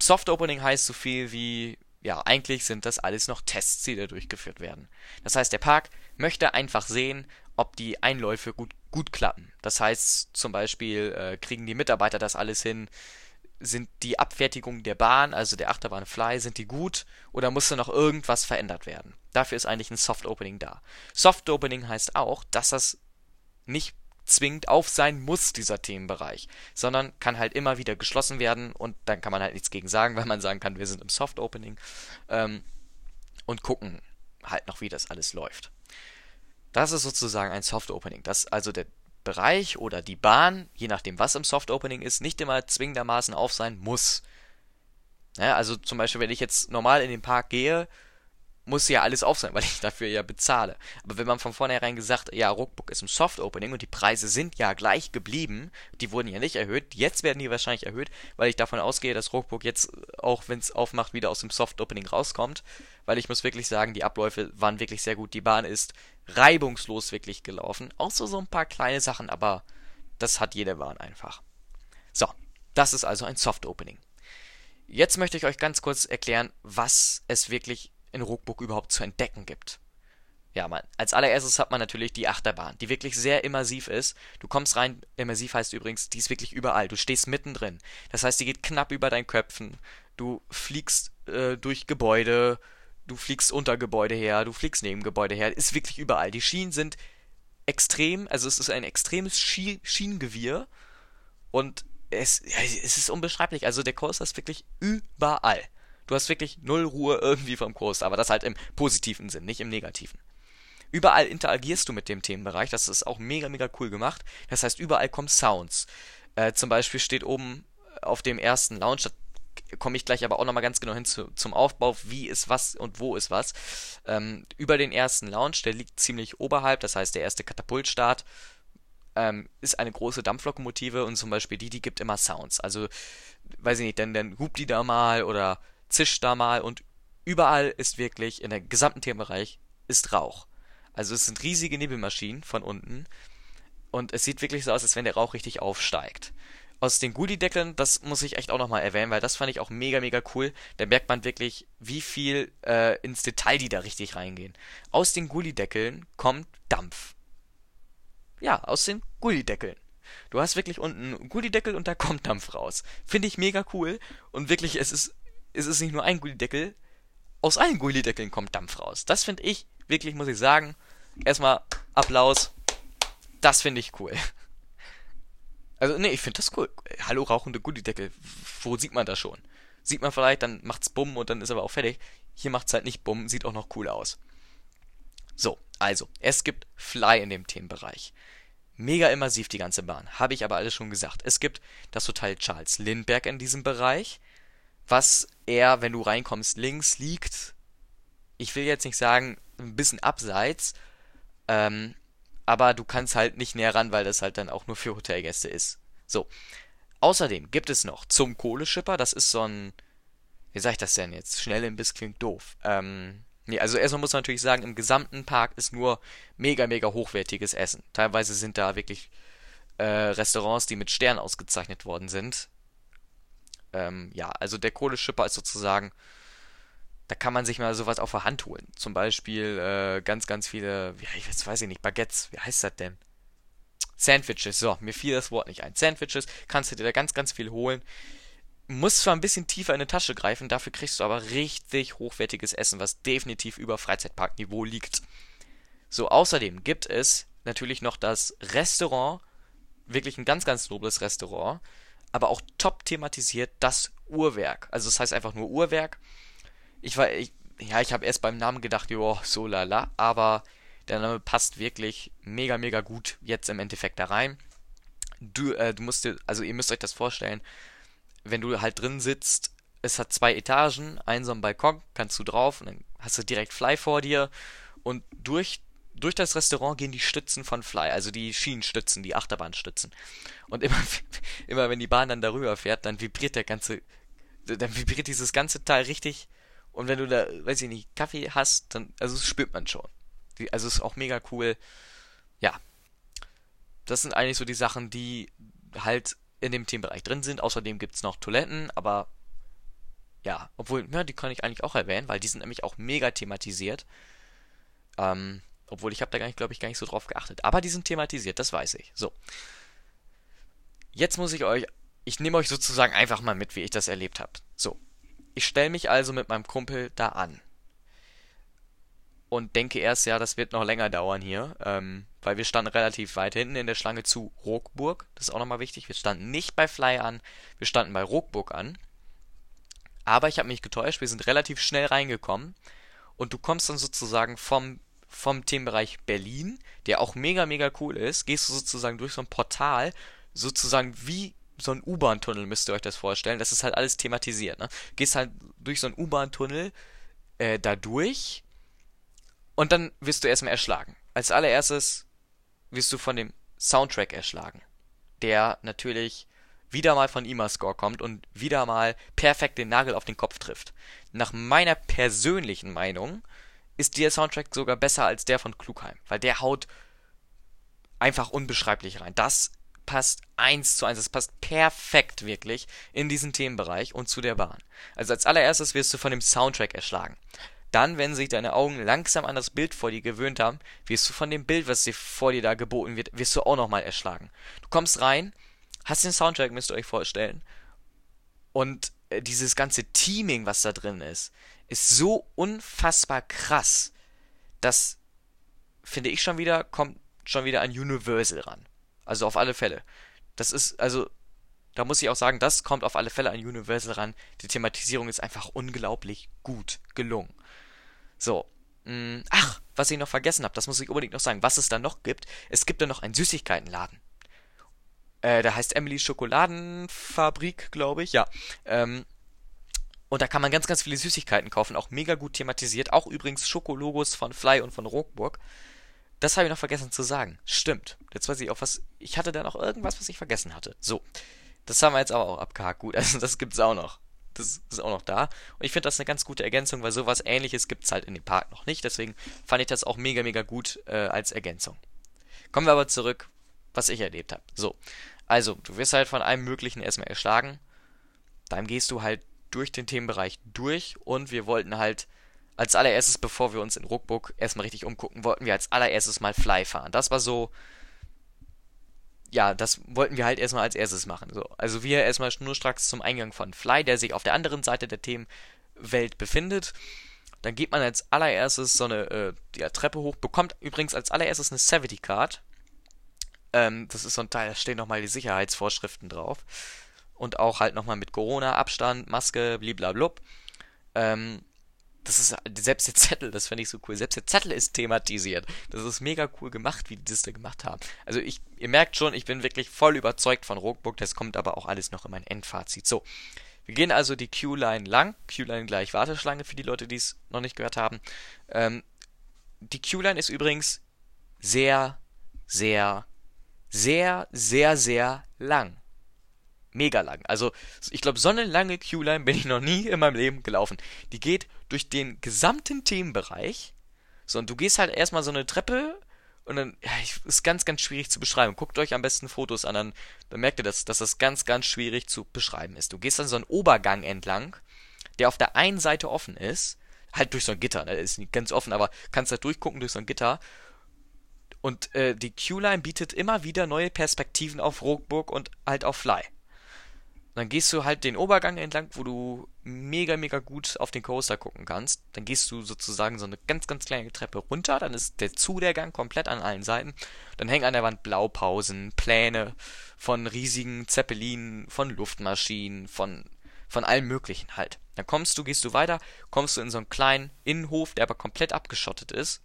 Soft Opening heißt so viel wie, ja, eigentlich sind das alles noch Tests, die da durchgeführt werden. Das heißt, der Park möchte einfach sehen, ob die Einläufe gut, gut klappen. Das heißt, zum Beispiel, äh, kriegen die Mitarbeiter das alles hin, sind die Abfertigungen der Bahn, also der Achterbahn Fly, sind die gut oder muss da noch irgendwas verändert werden? Dafür ist eigentlich ein Soft Opening da. Soft Opening heißt auch, dass das nicht zwingend auf sein muss, dieser Themenbereich, sondern kann halt immer wieder geschlossen werden und dann kann man halt nichts gegen sagen, weil man sagen kann, wir sind im Soft Opening ähm, und gucken halt noch, wie das alles läuft. Das ist sozusagen ein Soft Opening, dass also der Bereich oder die Bahn, je nachdem was im Soft Opening ist, nicht immer zwingendermaßen auf sein muss. Ja, also zum Beispiel, wenn ich jetzt normal in den Park gehe muss ja alles auf sein, weil ich dafür ja bezahle. Aber wenn man von vornherein gesagt, ja, Rookbook ist im Soft Opening und die Preise sind ja gleich geblieben, die wurden ja nicht erhöht, jetzt werden die wahrscheinlich erhöht, weil ich davon ausgehe, dass Rookbook jetzt, auch wenn es aufmacht, wieder aus dem Soft Opening rauskommt. Weil ich muss wirklich sagen, die Abläufe waren wirklich sehr gut. Die Bahn ist reibungslos wirklich gelaufen. Außer so ein paar kleine Sachen, aber das hat jede Bahn einfach. So, das ist also ein Soft Opening. Jetzt möchte ich euch ganz kurz erklären, was es wirklich in Rookbook überhaupt zu entdecken gibt. Ja, man, als allererstes hat man natürlich die Achterbahn, die wirklich sehr immersiv ist. Du kommst rein, immersiv heißt übrigens, die ist wirklich überall. Du stehst mittendrin. Das heißt, die geht knapp über deinen Köpfen. Du fliegst äh, durch Gebäude, du fliegst unter Gebäude her, du fliegst neben Gebäude her. Ist wirklich überall. Die Schienen sind extrem, also es ist ein extremes Schien Schienengewirr und es, es ist unbeschreiblich. Also der Coaster ist wirklich überall. Du hast wirklich null Ruhe irgendwie vom Kurs, aber das halt im positiven Sinn, nicht im negativen. Überall interagierst du mit dem Themenbereich, das ist auch mega, mega cool gemacht. Das heißt, überall kommen Sounds. Äh, zum Beispiel steht oben auf dem ersten Lounge, komme ich gleich aber auch nochmal ganz genau hin zu, zum Aufbau, wie ist was und wo ist was. Ähm, über den ersten Lounge, der liegt ziemlich oberhalb, das heißt der erste Katapultstart, ähm, ist eine große Dampflokomotive und zum Beispiel die, die gibt immer Sounds. Also, weiß ich nicht, dann, dann hupt die da mal oder zischt da mal und überall ist wirklich, in der gesamten Themenbereich, ist Rauch. Also es sind riesige Nebelmaschinen von unten und es sieht wirklich so aus, als wenn der Rauch richtig aufsteigt. Aus den Gullideckeln, das muss ich echt auch nochmal erwähnen, weil das fand ich auch mega, mega cool. Da merkt man wirklich, wie viel äh, ins Detail die da richtig reingehen. Aus den Gullideckeln kommt Dampf. Ja, aus den Gullideckeln. Du hast wirklich unten einen Gullideckel und da kommt Dampf raus. Finde ich mega cool und wirklich, es ist ist es nicht nur ein Gullideckel, aus allen Gullideckeln kommt Dampf raus. Das finde ich, wirklich muss ich sagen, erstmal Applaus. Das finde ich cool. Also, nee, ich finde das cool. Hallo, rauchende Gullideckel. Wo sieht man das schon? Sieht man vielleicht, dann macht's Bumm und dann ist aber auch fertig. Hier macht's halt nicht Bumm, sieht auch noch cool aus. So, also, es gibt Fly in dem Themenbereich. Mega immersiv die ganze Bahn, habe ich aber alles schon gesagt. Es gibt das Hotel Charles Lindbergh in diesem Bereich was eher, wenn du reinkommst, links liegt. Ich will jetzt nicht sagen, ein bisschen abseits, ähm, aber du kannst halt nicht näher ran, weil das halt dann auch nur für Hotelgäste ist. So. Außerdem gibt es noch zum Kohleschipper, das ist so ein, wie sag ich das denn jetzt? Schnell im Biss klingt doof. Ähm, nee, also erstmal muss man natürlich sagen, im gesamten Park ist nur mega, mega hochwertiges Essen. Teilweise sind da wirklich äh, Restaurants, die mit Sternen ausgezeichnet worden sind. Ähm, ja, also der Kohleschipper ist sozusagen, da kann man sich mal sowas auf der Hand holen. Zum Beispiel äh, ganz, ganz viele, ja, ich weiß, weiß ich nicht, Baguettes, wie heißt das denn? Sandwiches, so, mir fiel das Wort nicht ein. Sandwiches, kannst du dir da ganz, ganz viel holen. Muss zwar ein bisschen tiefer in die Tasche greifen, dafür kriegst du aber richtig hochwertiges Essen, was definitiv über Freizeitparkniveau liegt. So, außerdem gibt es natürlich noch das Restaurant, wirklich ein ganz, ganz nobles Restaurant, aber auch top thematisiert das Uhrwerk. Also das heißt einfach nur Uhrwerk. Ich war, ich, ja, ich habe erst beim Namen gedacht, jo, so lala, aber der Name passt wirklich mega, mega gut jetzt im Endeffekt da rein. Du, äh, du musst dir, also ihr müsst euch das vorstellen, wenn du halt drin sitzt, es hat zwei Etagen, einen so einen Balkon, kannst du drauf und dann hast du direkt Fly vor dir und durch durch das Restaurant gehen die Stützen von Fly, also die Schienenstützen, die Achterbahnstützen. Und immer, immer wenn die Bahn dann darüber fährt, dann vibriert der ganze, dann vibriert dieses ganze Teil richtig. Und wenn du da, weiß ich nicht, Kaffee hast, dann, also das spürt man schon. Also ist auch mega cool. Ja. Das sind eigentlich so die Sachen, die halt in dem Themenbereich drin sind. Außerdem gibt es noch Toiletten, aber ja, obwohl, ja, die kann ich eigentlich auch erwähnen, weil die sind nämlich auch mega thematisiert. Ähm, obwohl ich habe da gar nicht, glaube ich, gar nicht so drauf geachtet. Aber die sind thematisiert, das weiß ich. So. Jetzt muss ich euch, ich nehme euch sozusagen einfach mal mit, wie ich das erlebt habe. So. Ich stelle mich also mit meinem Kumpel da an. Und denke erst, ja, das wird noch länger dauern hier. Ähm, weil wir standen relativ weit hinten in der Schlange zu Rockburg. Das ist auch nochmal wichtig. Wir standen nicht bei Fly an, wir standen bei Rockburg an. Aber ich habe mich getäuscht, wir sind relativ schnell reingekommen. Und du kommst dann sozusagen vom vom Themenbereich Berlin, der auch mega, mega cool ist, gehst du sozusagen durch so ein Portal, sozusagen wie so ein U-Bahn-Tunnel, müsst ihr euch das vorstellen. Das ist halt alles thematisiert, ne? Gehst halt durch so einen U-Bahn-Tunnel äh, da durch und dann wirst du erstmal erschlagen. Als allererstes wirst du von dem Soundtrack erschlagen, der natürlich wieder mal von Imascore kommt und wieder mal perfekt den Nagel auf den Kopf trifft. Nach meiner persönlichen Meinung ist der Soundtrack sogar besser als der von Klugheim, weil der haut einfach unbeschreiblich rein. Das passt eins zu eins, das passt perfekt wirklich in diesen Themenbereich und zu der Bahn. Also als allererstes wirst du von dem Soundtrack erschlagen. Dann, wenn sich deine Augen langsam an das Bild vor dir gewöhnt haben, wirst du von dem Bild, was dir vor dir da geboten wird, wirst du auch nochmal erschlagen. Du kommst rein, hast den Soundtrack, müsst ihr euch vorstellen, und äh, dieses ganze Teaming, was da drin ist, ist so unfassbar krass, dass, finde ich schon wieder, kommt schon wieder an Universal ran. Also auf alle Fälle. Das ist, also, da muss ich auch sagen, das kommt auf alle Fälle an Universal ran. Die Thematisierung ist einfach unglaublich gut gelungen. So. Mh, mm, ach, was ich noch vergessen habe, das muss ich unbedingt noch sagen. Was es da noch gibt, es gibt da noch einen Süßigkeitenladen. Äh, der heißt Emily Schokoladenfabrik, glaube ich. Ja. Ähm, und da kann man ganz, ganz viele Süßigkeiten kaufen, auch mega gut thematisiert. Auch übrigens Schokologos von Fly und von Rockburg. Das habe ich noch vergessen zu sagen. Stimmt. Jetzt weiß ich auch was. Ich hatte da noch irgendwas, was ich vergessen hatte. So. Das haben wir jetzt aber auch abgehakt. Gut, also das gibt's auch noch. Das ist auch noch da. Und ich finde das eine ganz gute Ergänzung, weil sowas ähnliches gibt's halt in dem Park noch nicht. Deswegen fand ich das auch mega, mega gut äh, als Ergänzung. Kommen wir aber zurück, was ich erlebt habe. So. Also, du wirst halt von allem Möglichen erstmal erschlagen. Dann gehst du halt durch den Themenbereich durch und wir wollten halt als allererstes, bevor wir uns in Ruckburg erstmal richtig umgucken, wollten wir als allererstes mal Fly fahren. Das war so, ja, das wollten wir halt erstmal als erstes machen. So. Also wir erstmal schnurstracks zum Eingang von Fly, der sich auf der anderen Seite der Themenwelt befindet. Dann geht man als allererstes so eine äh, ja, Treppe hoch, bekommt übrigens als allererstes eine Savity Card. Ähm, das ist so ein Teil, da stehen nochmal die Sicherheitsvorschriften drauf und auch halt nochmal mit Corona, Abstand, Maske, bliblablub. Ähm, das ist selbst der Zettel, das finde ich so cool. Selbst der Zettel ist thematisiert. Das ist mega cool gemacht, wie die das da gemacht haben. Also ich, ihr merkt schon, ich bin wirklich voll überzeugt von Rockbook. Das kommt aber auch alles noch in mein Endfazit. So, wir gehen also die Q-Line lang. Q-Line gleich Warteschlange für die Leute, die es noch nicht gehört haben. Ähm, die Q-Line ist übrigens sehr, sehr, sehr, sehr, sehr lang mega lang. Also ich glaube, so eine lange Q-Line bin ich noch nie in meinem Leben gelaufen. Die geht durch den gesamten Themenbereich. So, und du gehst halt erstmal so eine Treppe und dann, ja, ist ganz, ganz schwierig zu beschreiben. Guckt euch am besten Fotos an, dann, dann merkt ihr, dass, dass das ganz, ganz schwierig zu beschreiben ist. Du gehst dann so einen Obergang entlang, der auf der einen Seite offen ist, halt durch so ein Gitter, ne? ist nicht ganz offen, aber kannst da durchgucken durch so ein Gitter. Und äh, die Q-Line bietet immer wieder neue Perspektiven auf Rockburg und halt auf Fly dann gehst du halt den Obergang entlang, wo du mega, mega gut auf den Coaster gucken kannst. Dann gehst du sozusagen so eine ganz, ganz kleine Treppe runter. Dann ist der zu der Gang komplett an allen Seiten. Dann hängen an der Wand Blaupausen, Pläne von riesigen Zeppelinen, von Luftmaschinen, von, von allem Möglichen halt. Dann kommst du, gehst du weiter, kommst du in so einen kleinen Innenhof, der aber komplett abgeschottet ist.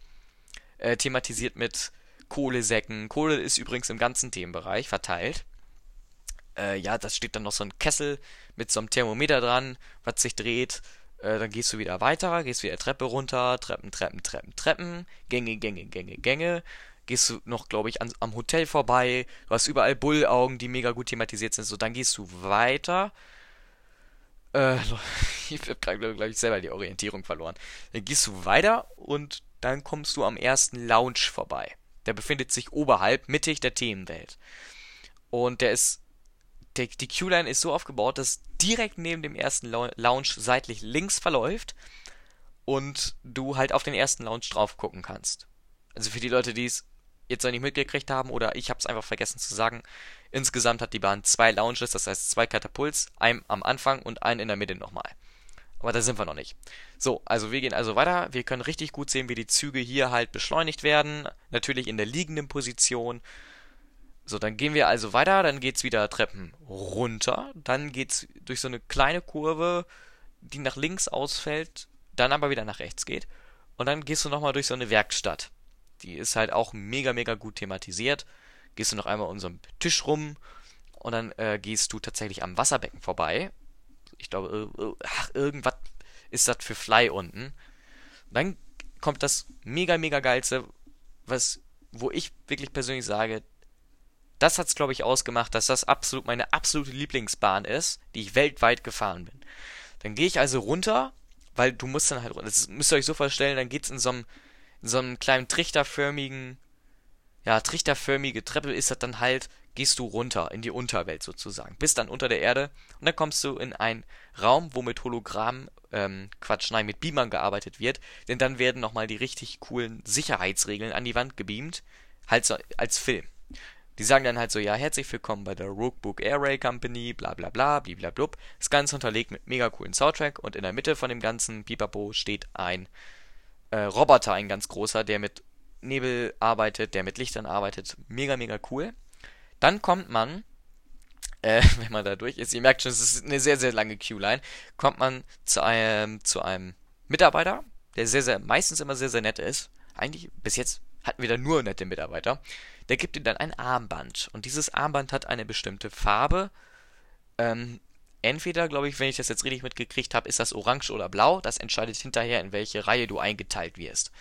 Äh, thematisiert mit Kohlesäcken. Kohle ist übrigens im ganzen Themenbereich verteilt äh, ja, da steht dann noch so ein Kessel mit so einem Thermometer dran, was sich dreht. Äh, dann gehst du wieder weiter, gehst wieder Treppe runter, Treppen, Treppen, Treppen, Treppen, Gänge, Gänge, Gänge, Gänge. Gehst du noch, glaube ich, an, am Hotel vorbei. Du hast überall Bullaugen, die mega gut thematisiert sind. So, dann gehst du weiter. Äh, ich habe gerade, glaube ich, selber die Orientierung verloren. Dann gehst du weiter und dann kommst du am ersten Lounge vorbei. Der befindet sich oberhalb, mittig der Themenwelt. Und der ist der, die Q-Line ist so aufgebaut, dass direkt neben dem ersten Lounge seitlich links verläuft und du halt auf den ersten Lounge drauf gucken kannst. Also für die Leute, die es jetzt noch nicht mitgekriegt haben oder ich habe es einfach vergessen zu sagen, insgesamt hat die Bahn zwei Lounges, das heißt zwei Katapults, einen am Anfang und einen in der Mitte nochmal. Aber da sind wir noch nicht. So, also wir gehen also weiter. Wir können richtig gut sehen, wie die Züge hier halt beschleunigt werden. Natürlich in der liegenden Position. So, dann gehen wir also weiter, dann geht's wieder Treppen runter, dann geht's durch so eine kleine Kurve, die nach links ausfällt, dann aber wieder nach rechts geht. Und dann gehst du nochmal durch so eine Werkstatt. Die ist halt auch mega, mega gut thematisiert. Gehst du noch einmal um so einen Tisch rum und dann äh, gehst du tatsächlich am Wasserbecken vorbei. Ich glaube, ach, irgendwas ist das für Fly unten. Dann kommt das mega, mega geilste, was, wo ich wirklich persönlich sage, das hat's, glaube ich, ausgemacht, dass das absolut meine absolute Lieblingsbahn ist, die ich weltweit gefahren bin. Dann gehe ich also runter, weil du musst dann halt runter. Das müsst ihr euch so vorstellen, dann geht's in so einem, in so einem kleinen trichterförmigen, ja, trichterförmige Treppe ist das dann halt, gehst du runter in die Unterwelt sozusagen. Bist dann unter der Erde und dann kommst du in einen Raum, wo mit Hologramm, ähm, Quatsch, nein, mit Beamern gearbeitet wird, denn dann werden nochmal die richtig coolen Sicherheitsregeln an die Wand gebeamt, halt so als Film. Die sagen dann halt so, ja, herzlich willkommen bei der Rookbook Airray Company, bla bla bla, bliblablub. Das Ganze unterlegt mit mega coolen Soundtrack und in der Mitte von dem ganzen Pipapo steht ein äh, Roboter, ein ganz großer, der mit Nebel arbeitet, der mit Lichtern arbeitet. Mega, mega cool. Dann kommt man, äh, wenn man da durch ist, ihr merkt schon, es ist eine sehr, sehr lange Queue-Line, kommt man zu einem, zu einem Mitarbeiter, der sehr, sehr, meistens immer sehr, sehr nett ist. Eigentlich, bis jetzt hatten wir da nur nette Mitarbeiter der gibt dir dann ein Armband. Und dieses Armband hat eine bestimmte Farbe. Ähm, entweder, glaube ich, wenn ich das jetzt richtig mitgekriegt habe, ist das orange oder blau. Das entscheidet hinterher, in welche Reihe du eingeteilt wirst.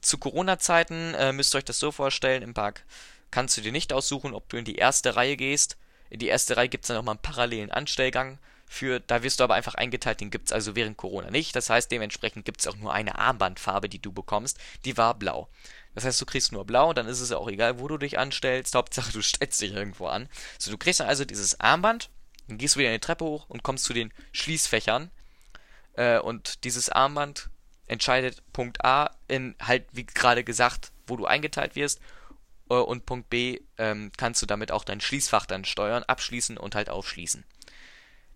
Zu Corona-Zeiten äh, müsst ihr euch das so vorstellen, im Park kannst du dir nicht aussuchen, ob du in die erste Reihe gehst. In die erste Reihe gibt es dann nochmal einen parallelen Anstellgang. Für, da wirst du aber einfach eingeteilt, den gibt es also während Corona nicht. Das heißt, dementsprechend gibt es auch nur eine Armbandfarbe, die du bekommst. Die war blau. Das heißt, du kriegst nur blau, dann ist es ja auch egal, wo du dich anstellst. Hauptsache, du stellst dich irgendwo an. So, du kriegst dann also dieses Armband, dann gehst du wieder eine Treppe hoch und kommst zu den Schließfächern. Äh, und dieses Armband entscheidet Punkt A in halt, wie gerade gesagt, wo du eingeteilt wirst. Äh, und Punkt B ähm, kannst du damit auch dein Schließfach dann steuern, abschließen und halt aufschließen.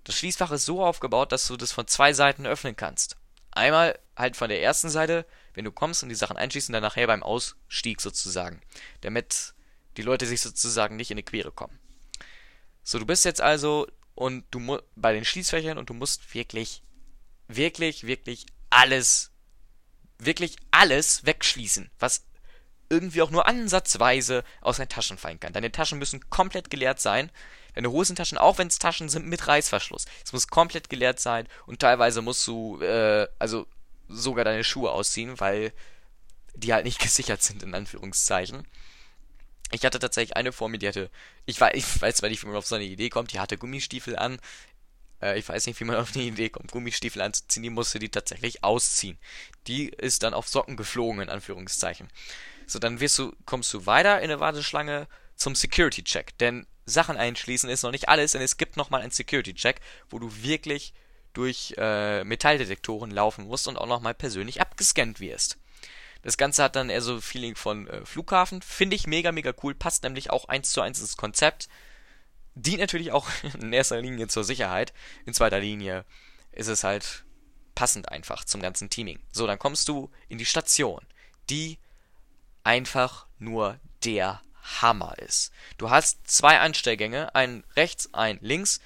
Das Schließfach ist so aufgebaut, dass du das von zwei Seiten öffnen kannst. Einmal halt von der ersten Seite, wenn du kommst und die Sachen einschließen, dann nachher beim Ausstieg sozusagen. Damit die Leute sich sozusagen nicht in die Quere kommen. So, du bist jetzt also und du bei den Schließfächern und du musst wirklich, wirklich, wirklich alles, wirklich alles wegschließen, was irgendwie auch nur ansatzweise aus deinen Taschen fallen kann. Deine Taschen müssen komplett geleert sein. Deine Hosentaschen, auch wenn es Taschen sind mit Reißverschluss, es muss komplett geleert sein und teilweise musst du, äh, also sogar deine Schuhe ausziehen, weil die halt nicht gesichert sind, in Anführungszeichen. Ich hatte tatsächlich eine vor mir, die hatte, ich weiß, ich weiß zwar nicht, wie man auf so eine Idee kommt, die hatte Gummistiefel an. Äh, ich weiß nicht, wie man auf eine Idee kommt, Gummistiefel anzuziehen, die musste die tatsächlich ausziehen. Die ist dann auf Socken geflogen, in Anführungszeichen. So, dann wirst du, kommst du weiter in der Warteschlange zum Security-Check, denn Sachen einschließen ist noch nicht alles, denn es gibt nochmal einen Security-Check, wo du wirklich durch äh, Metalldetektoren laufen musst und auch nochmal persönlich abgescannt wirst. Das Ganze hat dann eher so Feeling von äh, Flughafen. Finde ich mega, mega cool. Passt nämlich auch eins zu eins ins Konzept. Dient natürlich auch in erster Linie zur Sicherheit. In zweiter Linie ist es halt passend einfach zum ganzen Teaming. So, dann kommst du in die Station, die einfach nur der Hammer ist. Du hast zwei Anstellgänge, einen rechts, einen links.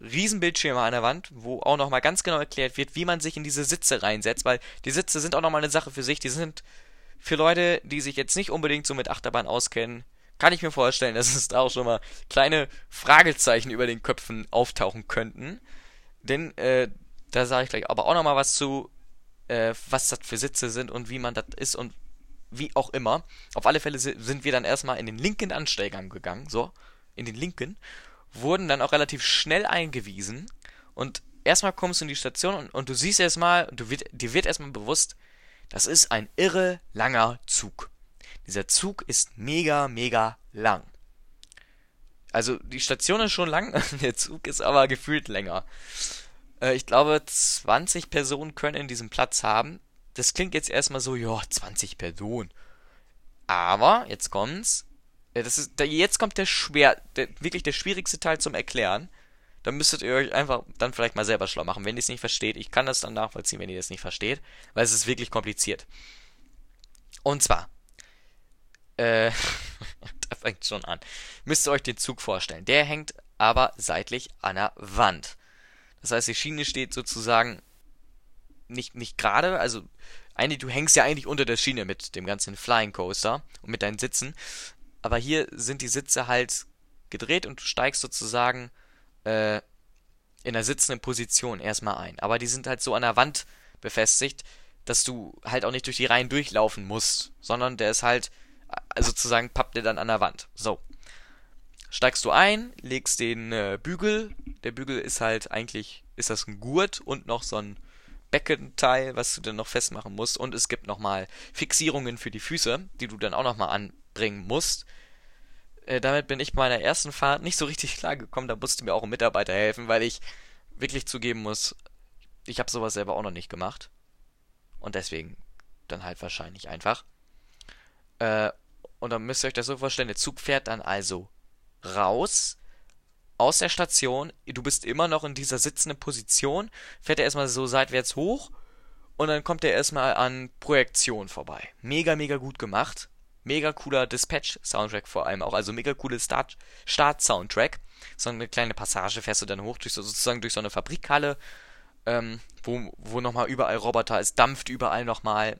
Riesenbildschirme an der Wand, wo auch nochmal ganz genau erklärt wird, wie man sich in diese Sitze reinsetzt, weil die Sitze sind auch nochmal eine Sache für sich. Die sind für Leute, die sich jetzt nicht unbedingt so mit Achterbahn auskennen, kann ich mir vorstellen, dass es da auch schon mal kleine Fragezeichen über den Köpfen auftauchen könnten. Denn äh, Da sage ich gleich aber auch nochmal was zu, äh, was das für Sitze sind und wie man das ist und wie auch immer. Auf alle Fälle sind wir dann erstmal in den linken Anstellgang gegangen, so, in den linken, wurden dann auch relativ schnell eingewiesen und erstmal kommst du in die Station und, und du siehst erstmal, du wird, dir wird erstmal bewusst, das ist ein irre langer Zug. Dieser Zug ist mega, mega lang. Also die Station ist schon lang, der Zug ist aber gefühlt länger. Äh, ich glaube, 20 Personen können in diesem Platz haben. Das klingt jetzt erstmal so, ja, 20 Personen. Aber, jetzt kommt's. Das ist, jetzt kommt der schwer, der, wirklich der schwierigste Teil zum Erklären. Da müsstet ihr euch einfach dann vielleicht mal selber schlau machen, wenn ihr es nicht versteht. Ich kann das dann nachvollziehen, wenn ihr das nicht versteht, weil es ist wirklich kompliziert. Und zwar, äh, da fängt schon an. Müsst ihr euch den Zug vorstellen. Der hängt aber seitlich an der Wand. Das heißt, die Schiene steht sozusagen nicht, nicht gerade, also eigentlich, du hängst ja eigentlich unter der Schiene mit dem ganzen Flying Coaster und mit deinen Sitzen. Aber hier sind die Sitze halt gedreht und du steigst sozusagen äh, in der sitzenden Position erstmal ein. Aber die sind halt so an der Wand befestigt, dass du halt auch nicht durch die Reihen durchlaufen musst, sondern der ist halt äh, sozusagen pappt der dann an der Wand. So. Steigst du ein, legst den äh, Bügel. Der Bügel ist halt eigentlich, ist das ein Gurt und noch so ein Beckenteil, was du dann noch festmachen musst. Und es gibt nochmal Fixierungen für die Füße, die du dann auch nochmal anbringen musst. Äh, damit bin ich bei meiner ersten Fahrt nicht so richtig klar gekommen. Da musste mir auch ein Mitarbeiter helfen, weil ich wirklich zugeben muss, ich habe sowas selber auch noch nicht gemacht. Und deswegen dann halt wahrscheinlich einfach. Äh, und dann müsst ihr euch das so vorstellen, der Zug fährt dann also raus aus der Station. Du bist immer noch in dieser sitzenden Position. Fährt er erstmal so seitwärts hoch. Und dann kommt er erstmal an Projektion vorbei. Mega, mega gut gemacht. Mega cooler Dispatch-Soundtrack vor allem auch. Also mega cooles Start-Soundtrack. so eine kleine Passage fährst du dann hoch, durch so, sozusagen durch so eine Fabrikhalle, ähm, wo, wo nochmal überall Roboter, es dampft überall nochmal.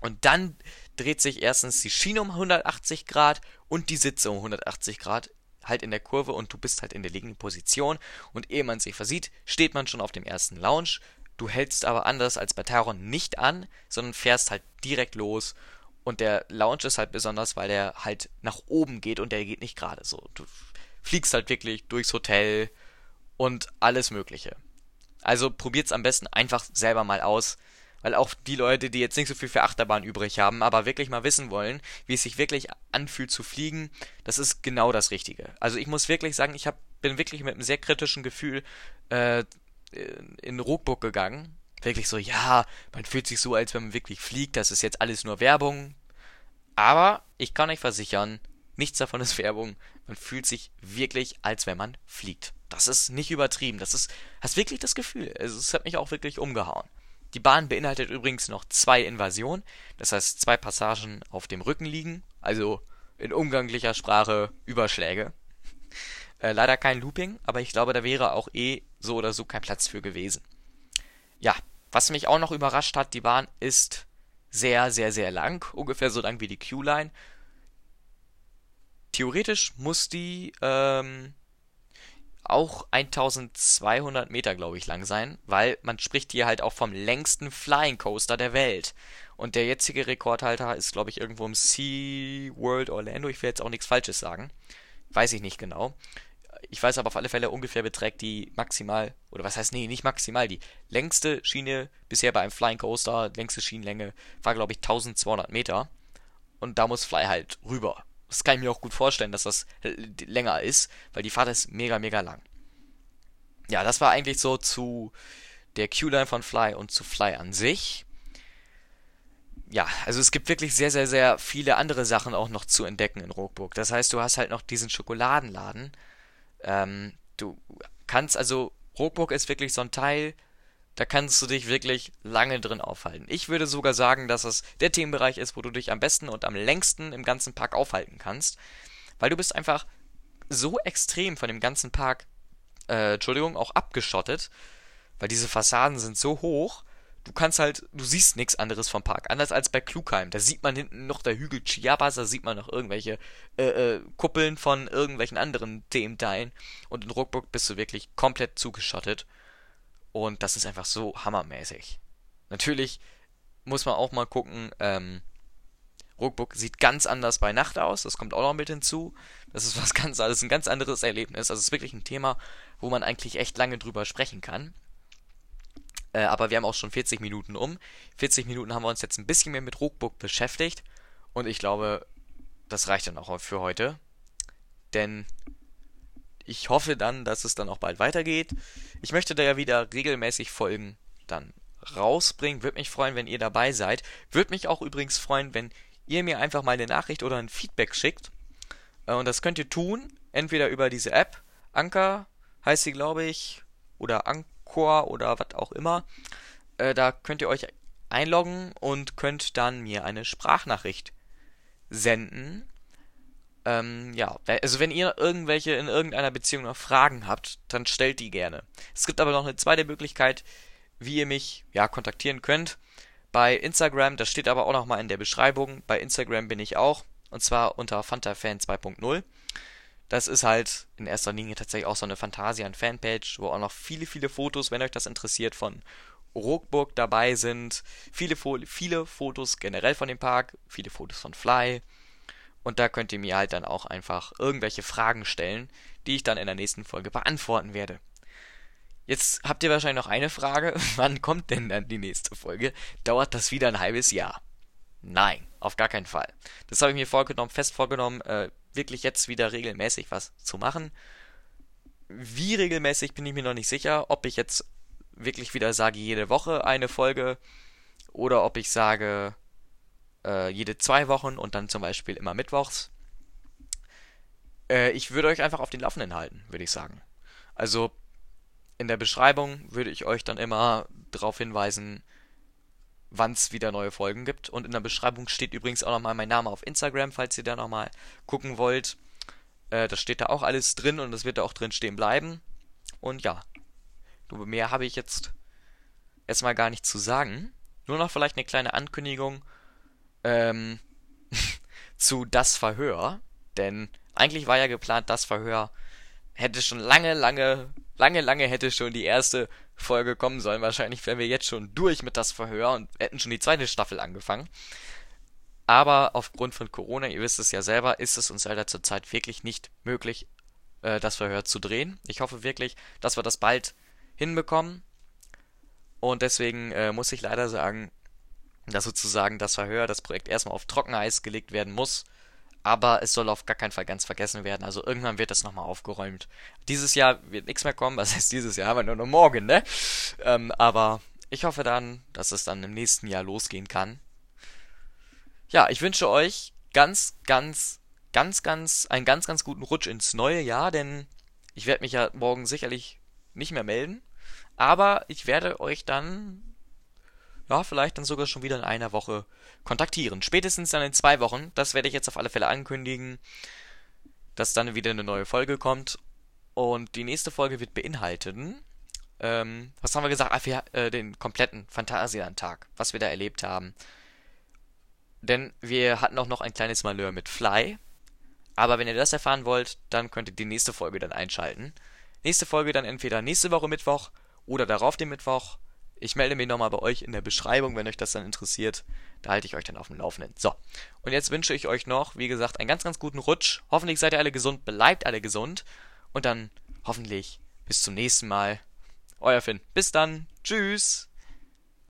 Und dann dreht sich erstens die Schiene um 180 Grad und die Sitze um 180 Grad halt in der Kurve und du bist halt in der liegenden Position und ehe man sich versieht, steht man schon auf dem ersten Lounge. Du hältst aber anders als bei Taron nicht an, sondern fährst halt direkt los und der Lounge ist halt besonders, weil der halt nach oben geht und der geht nicht gerade so. Du fliegst halt wirklich durchs Hotel und alles Mögliche. Also probiert's am besten einfach selber mal aus. Weil auch die Leute, die jetzt nicht so viel für Achterbahn übrig haben, aber wirklich mal wissen wollen, wie es sich wirklich anfühlt zu fliegen, das ist genau das Richtige. Also ich muss wirklich sagen, ich hab, bin wirklich mit einem sehr kritischen Gefühl äh, in Rookbook gegangen. Wirklich so, ja, man fühlt sich so, als wenn man wirklich fliegt, das ist jetzt alles nur Werbung. Aber ich kann euch versichern, nichts davon ist Werbung. Man fühlt sich wirklich, als wenn man fliegt. Das ist nicht übertrieben. Das ist, hast wirklich das Gefühl. Also, es hat mich auch wirklich umgehauen. Die Bahn beinhaltet übrigens noch zwei Invasionen, das heißt zwei Passagen auf dem Rücken liegen, also in umganglicher Sprache Überschläge. Äh, leider kein Looping, aber ich glaube, da wäre auch eh so oder so kein Platz für gewesen. Ja, was mich auch noch überrascht hat, die Bahn ist sehr, sehr, sehr lang, ungefähr so lang wie die Q-Line. Theoretisch muss die ähm, auch 1200 Meter, glaube ich, lang sein, weil man spricht hier halt auch vom längsten Flying Coaster der Welt. Und der jetzige Rekordhalter ist, glaube ich, irgendwo im Sea World Orlando. Ich will jetzt auch nichts Falsches sagen. Weiß ich nicht genau. Ich weiß aber auf alle Fälle ungefähr beträgt die maximal, oder was heißt, nee, nicht maximal, die längste Schiene bisher bei einem Flying Coaster, längste Schienenlänge, war, glaube ich, 1200 Meter. Und da muss Fly halt rüber. Das kann ich mir auch gut vorstellen, dass das länger ist, weil die Fahrt ist mega, mega lang. Ja, das war eigentlich so zu der Q-Line von Fly und zu Fly an sich. Ja, also es gibt wirklich sehr, sehr, sehr viele andere Sachen auch noch zu entdecken in Rockburg. Das heißt, du hast halt noch diesen Schokoladenladen. Ähm, du kannst also, Rockburg ist wirklich so ein Teil, da kannst du dich wirklich lange drin aufhalten. Ich würde sogar sagen, dass es der Themenbereich ist, wo du dich am besten und am längsten im ganzen Park aufhalten kannst. Weil du bist einfach so extrem von dem ganzen Park, äh, Entschuldigung, auch abgeschottet. Weil diese Fassaden sind so hoch, du kannst halt, du siehst nichts anderes vom Park. Anders als bei Klugheim. Da sieht man hinten noch der Hügel Chiapas, da sieht man noch irgendwelche äh, äh, Kuppeln von irgendwelchen anderen Thementeilen. Und in Ruckburg bist du wirklich komplett zugeschottet. Und das ist einfach so hammermäßig. Natürlich muss man auch mal gucken, ähm, Rookbook sieht ganz anders bei Nacht aus, das kommt auch noch mit hinzu. Das ist was ganz, das ein ganz anderes Erlebnis. Also es ist wirklich ein Thema, wo man eigentlich echt lange drüber sprechen kann. Äh, aber wir haben auch schon 40 Minuten um. 40 Minuten haben wir uns jetzt ein bisschen mehr mit Rookbook beschäftigt. Und ich glaube, das reicht dann auch für heute. Denn ich hoffe dann, dass es dann auch bald weitergeht. Ich möchte da ja wieder regelmäßig Folgen dann rausbringen. Würde mich freuen, wenn ihr dabei seid. Würde mich auch übrigens freuen, wenn ihr mir einfach mal eine Nachricht oder ein Feedback schickt. Äh, und das könnt ihr tun, entweder über diese App, Anker heißt sie, glaube ich, oder Anchor oder was auch immer. Äh, da könnt ihr euch einloggen und könnt dann mir eine Sprachnachricht senden. Ähm, ja, also wenn ihr irgendwelche in irgendeiner Beziehung noch Fragen habt, dann stellt die gerne. Es gibt aber noch eine zweite Möglichkeit, wie ihr mich ja kontaktieren könnt. Bei Instagram, das steht aber auch nochmal in der Beschreibung. Bei Instagram bin ich auch. Und zwar unter FantaFan 2.0. Das ist halt in erster Linie tatsächlich auch so eine Phantasian-Fanpage, wo auch noch viele, viele Fotos, wenn euch das interessiert, von Rookburg dabei sind. Viele, viele Fotos generell von dem Park, viele Fotos von Fly. Und da könnt ihr mir halt dann auch einfach irgendwelche Fragen stellen, die ich dann in der nächsten Folge beantworten werde. Jetzt habt ihr wahrscheinlich noch eine Frage. Wann kommt denn dann die nächste Folge? Dauert das wieder ein halbes Jahr? Nein, auf gar keinen Fall. Das habe ich mir vorgenommen, fest vorgenommen, äh, wirklich jetzt wieder regelmäßig was zu machen. Wie regelmäßig bin ich mir noch nicht sicher, ob ich jetzt wirklich wieder sage, jede Woche eine Folge oder ob ich sage, äh, jede zwei Wochen und dann zum Beispiel immer mittwochs. Äh, ich würde euch einfach auf den Laufenden halten, würde ich sagen. Also in der Beschreibung würde ich euch dann immer darauf hinweisen, wann es wieder neue Folgen gibt. Und in der Beschreibung steht übrigens auch nochmal mein Name auf Instagram, falls ihr da nochmal gucken wollt. Äh, das steht da auch alles drin und das wird da auch drin stehen bleiben. Und ja, mehr habe ich jetzt erstmal gar nicht zu sagen. Nur noch vielleicht eine kleine Ankündigung ähm, zu Das Verhör. Denn eigentlich war ja geplant, das Verhör hätte schon lange, lange, lange, lange hätte schon die erste Folge kommen sollen. Wahrscheinlich wären wir jetzt schon durch mit das Verhör und hätten schon die zweite Staffel angefangen. Aber aufgrund von Corona, ihr wisst es ja selber, ist es uns leider zurzeit wirklich nicht möglich, äh, das Verhör zu drehen. Ich hoffe wirklich, dass wir das bald hinbekommen. Und deswegen äh, muss ich leider sagen, dass sozusagen das Verhör, das Projekt erstmal auf Trockeneis gelegt werden muss. Aber es soll auf gar keinen Fall ganz vergessen werden. Also irgendwann wird das nochmal aufgeräumt. Dieses Jahr wird nichts mehr kommen. Was heißt dieses Jahr? Haben wir nur noch morgen, ne? Ähm, aber ich hoffe dann, dass es dann im nächsten Jahr losgehen kann. Ja, ich wünsche euch ganz, ganz, ganz, ganz, einen ganz, ganz guten Rutsch ins neue Jahr, denn ich werde mich ja morgen sicherlich nicht mehr melden. Aber ich werde euch dann ja, vielleicht dann sogar schon wieder in einer Woche kontaktieren. Spätestens dann in zwei Wochen, das werde ich jetzt auf alle Fälle ankündigen, dass dann wieder eine neue Folge kommt. Und die nächste Folge wird beinhalten, ähm, was haben wir gesagt? Ach, wir, äh, den kompletten Phantasian-Tag, was wir da erlebt haben. Denn wir hatten auch noch ein kleines Malheur mit Fly. Aber wenn ihr das erfahren wollt, dann könnt ihr die nächste Folge dann einschalten. Nächste Folge dann entweder nächste Woche Mittwoch oder darauf den Mittwoch. Ich melde mich nochmal bei euch in der Beschreibung, wenn euch das dann interessiert. Da halte ich euch dann auf dem Laufenden. So, und jetzt wünsche ich euch noch, wie gesagt, einen ganz, ganz guten Rutsch. Hoffentlich seid ihr alle gesund, bleibt alle gesund. Und dann hoffentlich bis zum nächsten Mal. Euer Finn. Bis dann. Tschüss.